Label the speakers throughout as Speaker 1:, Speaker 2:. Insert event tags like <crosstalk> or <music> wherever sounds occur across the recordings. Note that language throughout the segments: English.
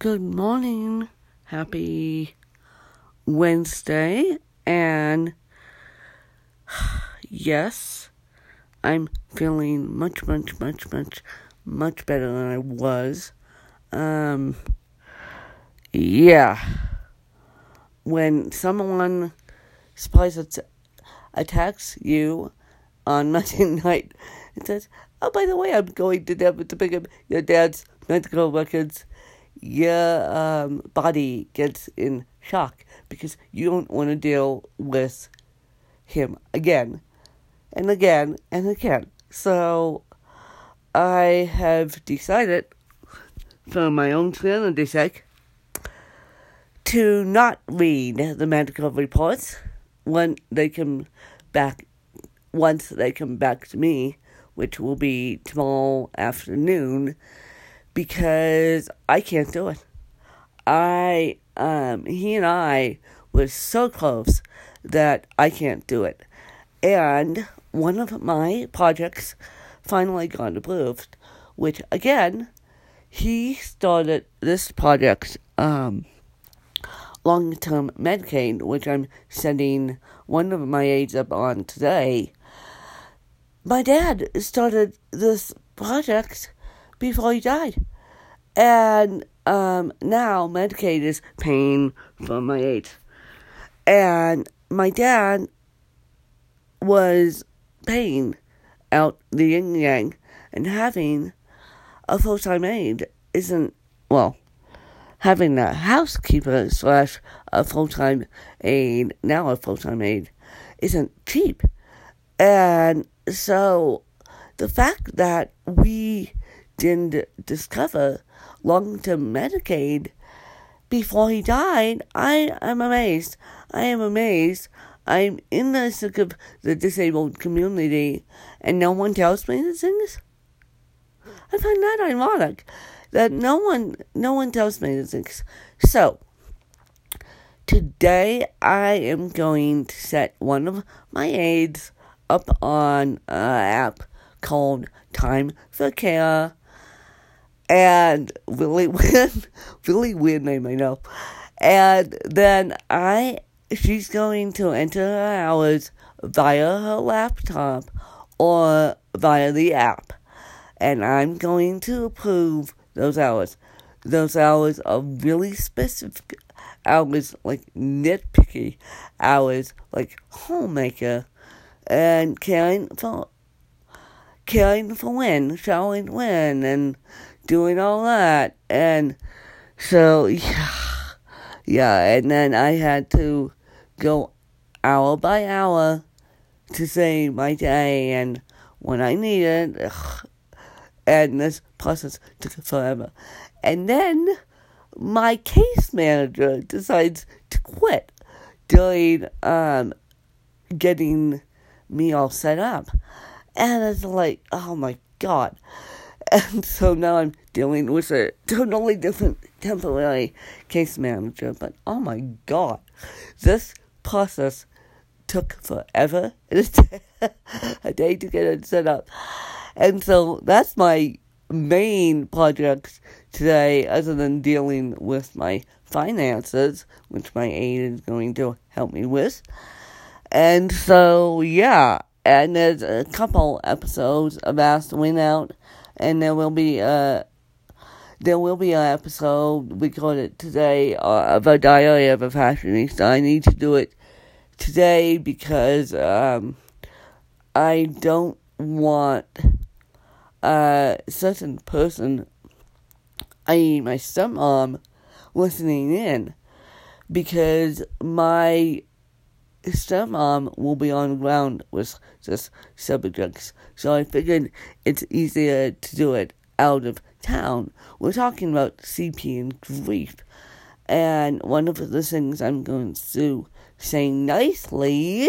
Speaker 1: Good morning. Happy Wednesday. And <sighs> yes, I'm feeling much, much, much, much, much better than I was. Um, yeah. When someone supplies attacks you on <laughs> Monday night and says, Oh, by the way, I'm going to them to pick up your dad's medical records. Your um, body gets in shock because you don't want to deal with him again and again and again. So I have decided, for my own sanity's sake, to not read the medical reports when they come back, once they come back to me, which will be tomorrow afternoon, because I can't do it. I, um, he and I were so close that I can't do it. And one of my projects finally got approved, which again, he started this project, um, long term Medicaid, which I'm sending one of my aides up on today. My dad started this project before he died. And um, now Medicaid is paying for my aides. And my dad was paying out the yin yang and having a full time aide isn't, well, having a housekeeper slash a full time aide, now a full time aide, isn't cheap. And so the fact that we didn't discover long term Medicaid before he died, I am amazed. I am amazed. I'm in the sick of the disabled community, and no one tells me these things. I find that ironic that no one no one tells me these things. So today I am going to set one of my aides up on an app called Time for Care. And weird, really weird name, I know. And then I, she's going to enter her hours via her laptop or via the app. And I'm going to approve those hours. Those hours are really specific hours, like nitpicky hours, like homemaker and caring for caring for when, showing when, and doing all that. And so, yeah, yeah, and then I had to go hour by hour to say my day and when I needed. Ugh, and this process took forever. And then my case manager decides to quit during um, getting me all set up. And it's like, oh my god. And <laughs> so now I'm dealing with a totally different temporary case manager. But oh my god, this process took forever. <laughs> a day to get it set up. And so that's my main project today, other than dealing with my finances, which my aide is going to help me with. And so, yeah, and there's a couple episodes of Ask the Wind Out, and there will be a there will be an episode recorded today uh, of a diary of a fashionista. I need to do it today because um, I don't want a certain person, i.e., my stepmom, listening in because my stepmom will be on ground with this subjects. So I figured it's easier to do it out of town. We're talking about CP and grief. And one of the things I'm going to say nicely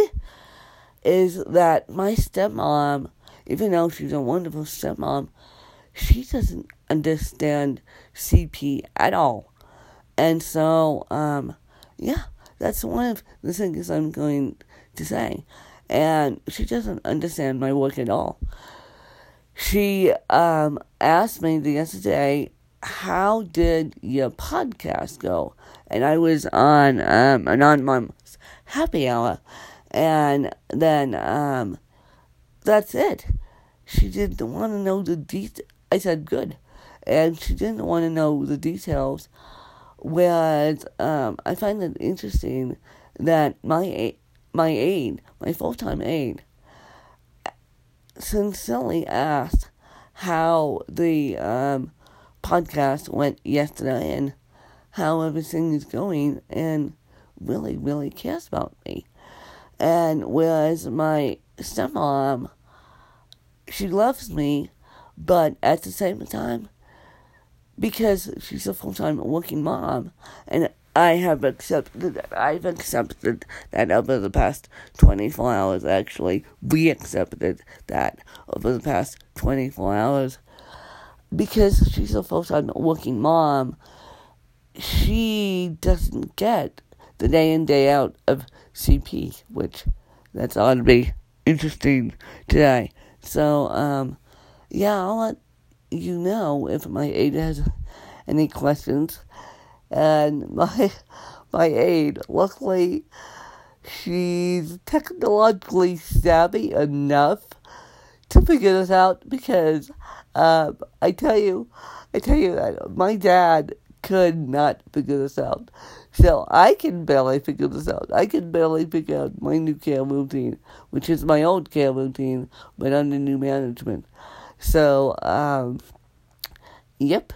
Speaker 1: is that my stepmom, even though she's a wonderful stepmom, she doesn't understand CP at all. And so, um, yeah, that's one of the things I'm going to say. And she doesn't understand my work at all. She um, asked me the other day how did your podcast go? And I was on um, an on mom's happy hour, and then um, that's it. She didn't want to know the details. I said good, and she didn't want to know the details. Whereas um, I find it interesting that my my aide, my full time aide, sincerely asked how the um, podcast went yesterday and how everything is going and really, really cares about me. And whereas my stepmom, she loves me, but at the same time, because she's a full time working mom, and I have accepted that. I've accepted that over the past 24 hours, actually. We accepted that over the past 24 hours because she's a full time working mom, she doesn't get the day in, day out of CP, which that's ought to be interesting today. So, um, yeah, I'll let you know if my aide has any questions. And my <laughs> my aide, luckily, she's technologically savvy enough to figure this out because um, I tell you, I tell you that my dad could not figure this out. So I can barely figure this out. I can barely figure out my new care routine, which is my old care routine, but under new management. So, um, yep,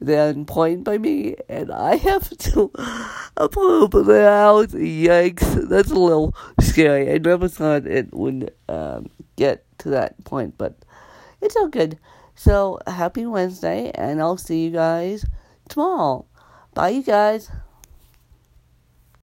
Speaker 1: they're employed by me, and I have to approve their out. Yikes, that's a little scary. I never thought it would um, get to that point, but it's all good. So, happy Wednesday, and I'll see you guys tomorrow. Bye, you guys.